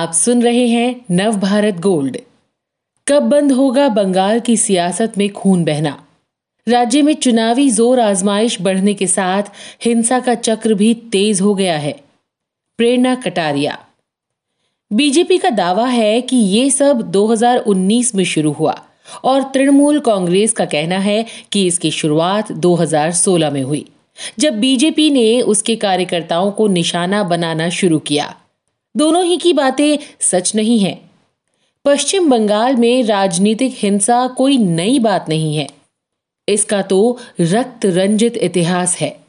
आप सुन रहे हैं नव भारत गोल्ड। कब बंद होगा बंगाल की सियासत में खून बहना? राज्य में चुनावी ज़ोर आजमाइश बढ़ने के साथ हिंसा का चक्र भी तेज हो गया है। प्रेरणा कटारिया। बीजेपी का दावा है कि ये सब 2019 में शुरू हुआ और तृणमूल कांग्रेस का कहना है कि इसकी शुरुआत 2016 में हुई, जब बीजेपी ने उसके कार्यकर्ताओं को निशाना बनाना शुरू किया। दोनों ही की बातें सच नहीं है। पश्चिम बंगाल में राजनीतिक हिंसा कोई नई बात नहीं है। इसका तो रक्त रंजित इतिहास है।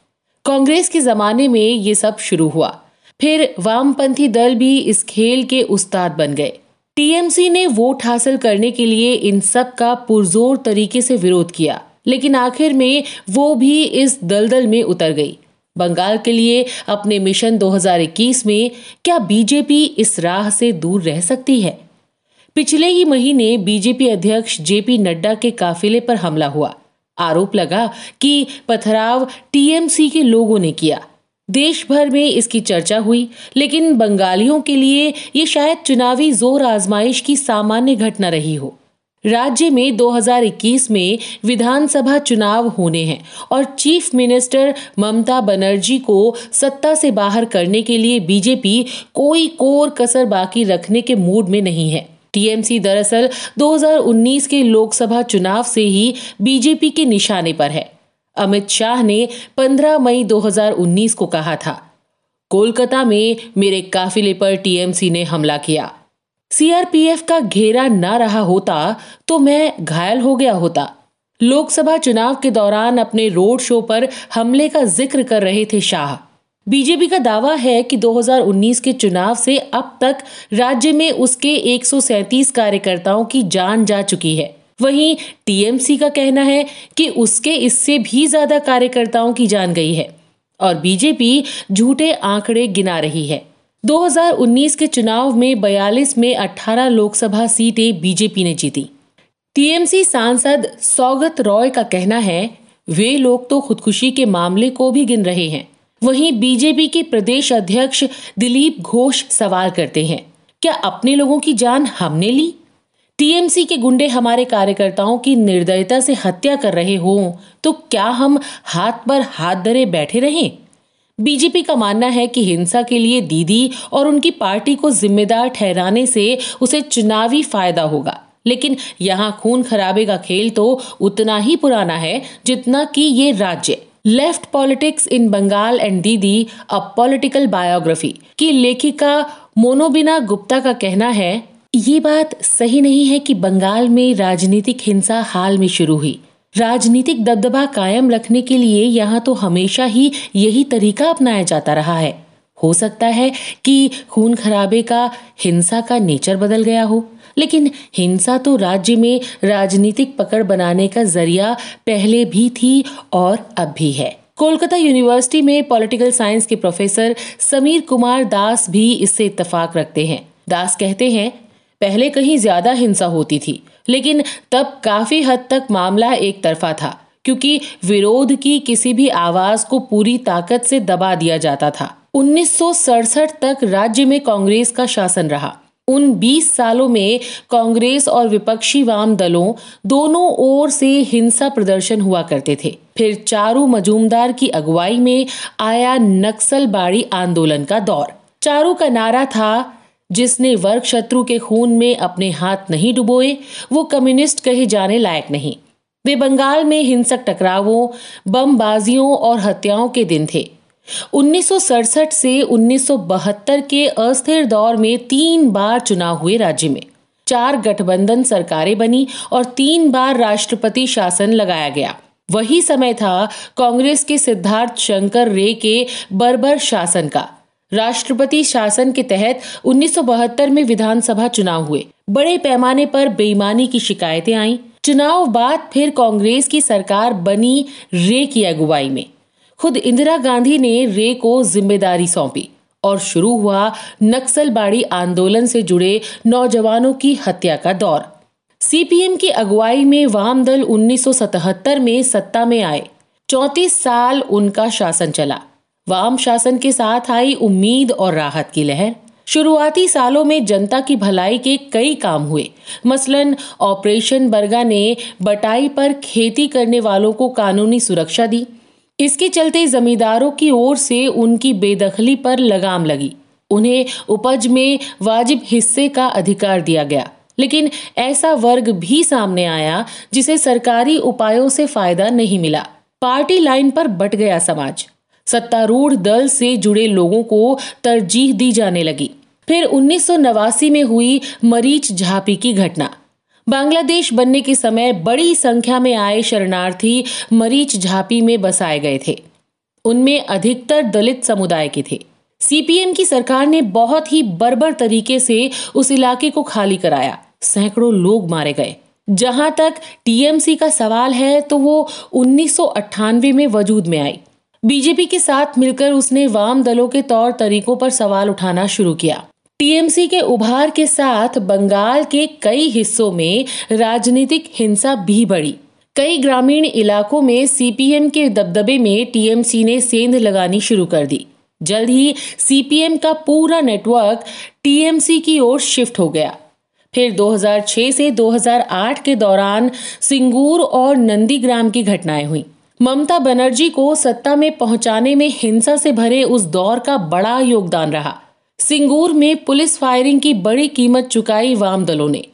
कांग्रेस के जमाने में ये सब शुरू हुआ। फिर वामपंथी दल भी इस खेल के उस्ताद बन गए। टीएमसी ने वोट हासिल करने के लिए इन सब का पुरजोर तरीके से विरोध किया। लेकिन आखिर में वो भी इस दलदल में उतर गई। बंगाल के लिए अपने मिशन 2021 में क्या बीजेपी इस राह से दूर रह सकती है? पिछले ही महीने बीजेपी अध्यक्ष जेपी नड्डा के काफिले पर हमला हुआ। आरोप लगा कि पथराव टीएमसी के लोगों ने किया। देश भर में इसकी चर्चा हुई, लेकिन बंगालियों के लिए ये शायद चुनावी ज़ोर आजमाइश की सामान्य घटना रही हो। राज्य में 2021 में विधानसभा चुनाव होने हैं और चीफ मिनिस्टर ममता बनर्जी को सत्ता से बाहर करने के लिए बीजेपी कोई कोर कसर बाकी रखने के मूड में नहीं है। टीएमसी दरअसल 2019 के लोकसभा चुनाव से ही बीजेपी के निशाने पर है। अमित शाह ने 15 मई 2019 को कहा था, कोलकाता में मेरे काफिले पर टीएमसी ने हमला किया। सीआरपीएफ का घेरा ना रहा होता तो मैं घायल हो गया होता। लोकसभा चुनाव के दौरान अपने रोड शो पर हमले का ज़िक्र कर रहे थे शाह। बीजेपी का दावा है कि 2019 के चुनाव से अब तक राज्य में उसके एक कार्यकर्ताओं की जान जा चुकी है। वहीं टीएमसी का कहना है कि उसके इससे भी ज़्यादा कार्यकर्ताओं की जान गई है और बीजेपी झूठे आंकड़े गिना रही है। 2019 के चुनाव में 42 में 18 लोकसभा सीटें बीजेपी ने जीती। टीएमसी सांसद सौगत रॉय का कहना है, वे लोग तो खुदकुशी के मामले को भी गिन रहे हैं। वहीं बीजेपी के प्रदेश अध्यक्ष दिलीप घोष सवाल करते हैं, क्या अपने लोगों की जान हमने ली? टीएमसी के गुंडे हमारे कार्यकर्ताओं की निर्दयता से हत्या कर रहे हो तो क्या हम हाथ पर हाथ धरे बैठे रहें? बीजेपी का मानना है कि हिंसा के लिए दीदी और उनकी पार्टी को जिम्मेदार ठहराने से उसे चुनावी फ़ायदा होगा। लेकिन यहाँ खून खराबे का खेल तो उतना ही पुराना है जितना कि ये राज्य। Left politics in Bengal and Didi, a political biography. की लेखिका मोनोबिना गुप्ता का कहना है, ये बात सही नहीं है कि बंगाल में राजनीतिक हिंसा हाल में शुरू हुई। राजनीतिक दबदबा कायम रखने के लिए यहाँ तो हमेशा ही यही तरीका अपनाया जाता रहा है। हो सकता है कि खून खराबे का, हिंसा का नेचर बदल गया हो। लेकिन हिंसा तो राज्य में राजनीतिक पकड़ बनाने का ज़रिया पहले भी थी और अब भी है। कोलकाता यूनिवर्सिटी में पॉलिटिकल साइंस के प्रोफेसर समीर कुमार दास भी इससे इतफाक रखते हैं। दास कहते हैं पहले कहीं ज़्यादा हिंसा होती थी, लेकिन तब काफ़ी हद तक मामला एक तरफा था, क्योंकि विरोध की किसी भी आवाज़ को पूरी ताकत से दबा दिया जाता था। उन्नीस सौ सड़सठ तक राज्य में कांग्रेस का शासन रहा। उन 20 सालों में कांग्रेस और विपक्षी वाम दलों दोनों ओर से हिंसा प्रदर्शन हुआ करते थे। फिर चारू मजूमदार की अगुवाई में आया नक्सल बाड़ी आंदोलन का दौर। चारू का नारा था जिसने वर्ग शत्रु के खून में अपने हाथ नहीं डुबोए, वो कम्युनिस्ट कहे जाने लायक नहीं। वे बंगाल में हिंसक टकरावों, बमबाजियों और हत्याओं के दिन थे। 1967 से 1972 के अस्थिर दौर में तीन बार चुनाव हुए राज्य में। चार गठबंधन सरकारें बनी और तीन बार राष्ट्रपति शासन लगाया गया। वही समय था कांग्रेस के सिद्धार्थ शंकर रे के बर्बर शासन का। राष्ट्रपति शासन के तहत 1972 में विधानसभा चुनाव हुए। बड़े पैमाने पर बेईमानी की शिकायतें आईं। चुनाव बाद फिर कांग्रेस की सरकार बनी रे की अगुवाई में। खुद इंदिरा गांधी ने रे को ज़िम्मेदारी सौंपी और शुरू हुआ नक्सलबाड़ी आंदोलन से जुड़े नौजवानों की हत्या का दौर। सीपीएम की अगुवाई में वाम दल 1977 में सत्ता में आए। 34 साल उनका शासन चला। वाम शासन के साथ आई उम्मीद और राहत की लहर। शुरुआती सालों में जनता की भलाई के कई काम हुए। मसलन, ऑपरेशन बरगा ने बटाई पर खेती करने वालों को कानूनी सुरक्षा दी। इसके चलते जमींदारों की ओर से उनकी बेदखली पर लगाम लगी। उन्हें उपज में वाजिब हिस्से का अधिकार दिया गया। लेकिन ऐसा वर्ग भी सामने आया जिसे सरकारी उपायों से फ़ायदा नहीं मिला। पार्टी लाइन पर बट गया समाज। सत्तारूढ़ दल से जुड़े लोगों को तरजीह दी जाने लगी। फिर उन्नीस सौ नवासी में हुई मरीच झापी की घटना। बांग्लादेश बनने के समय बड़ी संख्या में आए शरणार्थी मरीच झापी में बसाए गए थे। उनमें अधिकतर दलित समुदाय के थे। सीपीएम की सरकार ने बहुत ही बर्बर तरीके से उस इलाके को खाली कराया। सैकड़ों लोग मारे गए। जहाँ तक टीएमसी का सवाल है तो वो उन्नीस सौ अट्ठानवे में वजूद में आई। बीजेपी के साथ मिलकर उसने वाम दलों के तौर तरीकों पर सवाल उठाना शुरू किया। टीएमसी के उभार के साथ बंगाल के कई हिस्सों में राजनीतिक हिंसा भी बढ़ी। कई ग्रामीण इलाकों में सीपीएम के दबदबे में टीएमसी ने सेंध लगानी शुरू कर दी। जल्द ही सीपीएम का पूरा नेटवर्क टीएमसी की ओर शिफ्ट हो गया। फिर 2006 से 2008 के दौरान सिंगूर और नंदीग्राम की घटनाएँ हुई। ममता बनर्जी को सत्ता में पहुँचाने में हिंसा से भरे उस दौर का बड़ा योगदान रहा। सिंगूर में पुलिस फायरिंग की बड़ी कीमत चुकाई वाम दलों ने।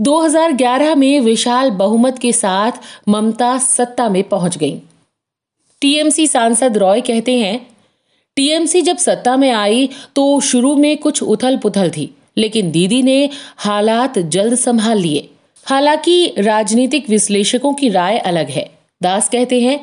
2011 में विशाल बहुमत के साथ ममता सत्ता में पहुँच गई। टीएमसी सांसद रॉय कहते हैं, टीएमसी जब सत्ता में आई तो शुरू में कुछ उथल पुथल थी, लेकिन दीदी ने हालात जल्द संभाल लिए। हालाँकि राजनीतिक विश्लेषकों की राय अलग है। दास कहते हैं,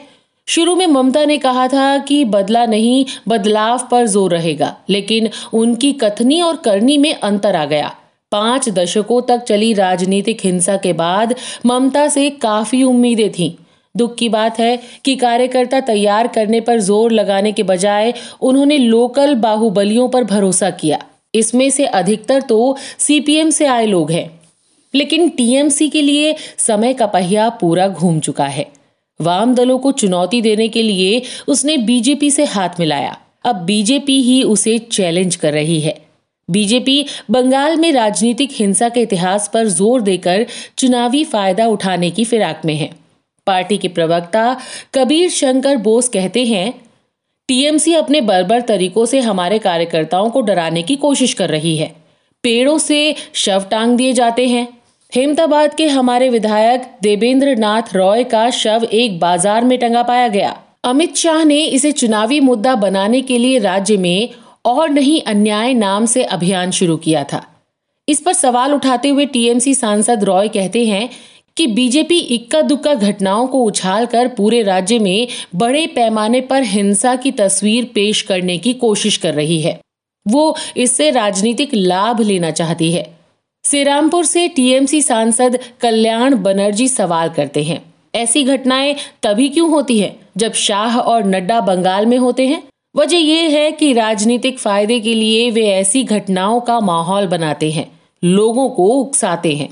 शुरू में ममता ने कहा था कि बदला नहीं, बदलाव पर ज़ोर रहेगा, लेकिन उनकी कथनी और करनी में अंतर आ गया। पाँच दशकों तक चली राजनीतिक हिंसा के बाद ममता से काफ़ी उम्मीदें थीं। दुख की बात है कि कार्यकर्ता तैयार करने पर ज़ोर लगाने के बजाय उन्होंने लोकल बाहुबलियों पर भरोसा किया। इसमें से अधिकतर तो सीपीएम से आए लोग हैं। लेकिन टीएमसी के लिए समय का पहिया पूरा घूम चुका है। वाम दलों को चुनौती देने के लिए उसने बीजेपी से हाथ मिलाया। अब बीजेपी ही उसे चैलेंज कर रही है। बीजेपी बंगाल में राजनीतिक हिंसा के इतिहास पर ज़ोर देकर चुनावी फ़ायदा उठाने की फिराक में है। पार्टी के प्रवक्ता कबीर शंकर बोस कहते हैं, टीएमसी अपने बर्बर तरीकों से हमारे कार्यकर्ताओं को डराने की कोशिश कर रही है। पेड़ों से शव टांग दिए जाते हैं। हेमताबाद के हमारे विधायक देवेंद्र नाथ रॉय का शव एक बाज़ार में टंगा पाया गया। अमित शाह ने इसे चुनावी मुद्दा बनाने के लिए राज्य में और नहीं अन्याय नाम से अभियान शुरू किया था। इस पर सवाल उठाते हुए टीएमसी सांसद रॉय कहते हैं कि बीजेपी इक्का दुक्का घटनाओं को उछालकर पूरे राज्य में बड़े पैमाने पर हिंसा की तस्वीर पेश करने की कोशिश कर रही है। वो इससे राजनीतिक लाभ लेना चाहती है। श्रीरामपुर से टीएमसी सांसद कल्याण बनर्जी सवाल करते हैं। ऐसी घटनाएँ तभी क्यों होती हैं, जब शाह और नड्डा बंगाल में होते हैं? वजह यह है कि राजनीतिक फ़ायदे के लिए वे ऐसी घटनाओं का माहौल बनाते हैं, लोगों को उकसाते हैं।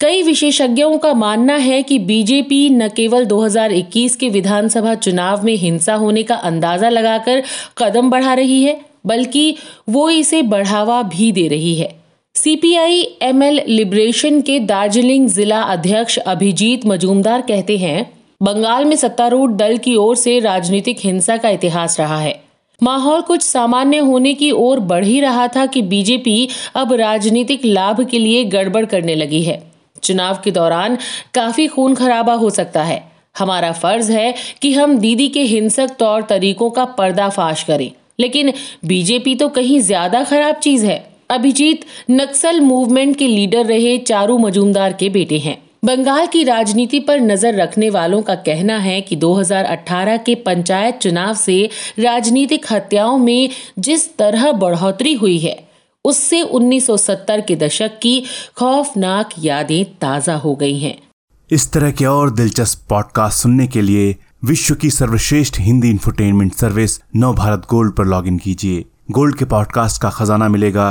कई विशेषज्ञों का मानना है कि बीजेपी न केवल 2021 के विधानसभा चुनाव में हिंसा होने का अंदाज़ा लगाकर कदम बढ़ा रही है, बल्कि वो इसे बढ़ावा भी दे रही है। सीपीआई एमएल लिबरेशन के दार्जिलिंग जिला अध्यक्ष अभिजीत मजूमदार कहते हैं, बंगाल में सत्तारूढ़ दल की ओर से राजनीतिक हिंसा का इतिहास रहा है। माहौल कुछ सामान्य होने की ओर बढ़ ही रहा था कि बीजेपी अब राजनीतिक लाभ के लिए गड़बड़ करने लगी है। चुनाव के दौरान काफ़ी खून खराबा हो सकता है। हमारा फ़र्ज़ है कि हम दीदी के हिंसक तौर तरीकों का पर्दाफाश करें। लेकिन बीजेपी तो कहीं ज़्यादा खराब चीज़ है। अभिजीत नक्सल मूवमेंट के लीडर रहे चारू मजूमदार के बेटे हैं। बंगाल की राजनीति पर नज़र रखने वालों का कहना है कि 2018 के पंचायत चुनाव से राजनीतिक हत्याओं में जिस तरह बढ़ोतरी हुई है, उससे 1970 के दशक की खौफनाक यादें ताज़ा हो गई हैं। इस तरह के और दिलचस्प पॉडकास्ट सुनने के लिए विश्व की सर्वश्रेष्ठ Hindi infotainment service Nav Bharat gold पर लॉगिन कीजिए। गोल्ड के पॉडकास्ट का खजाना मिलेगा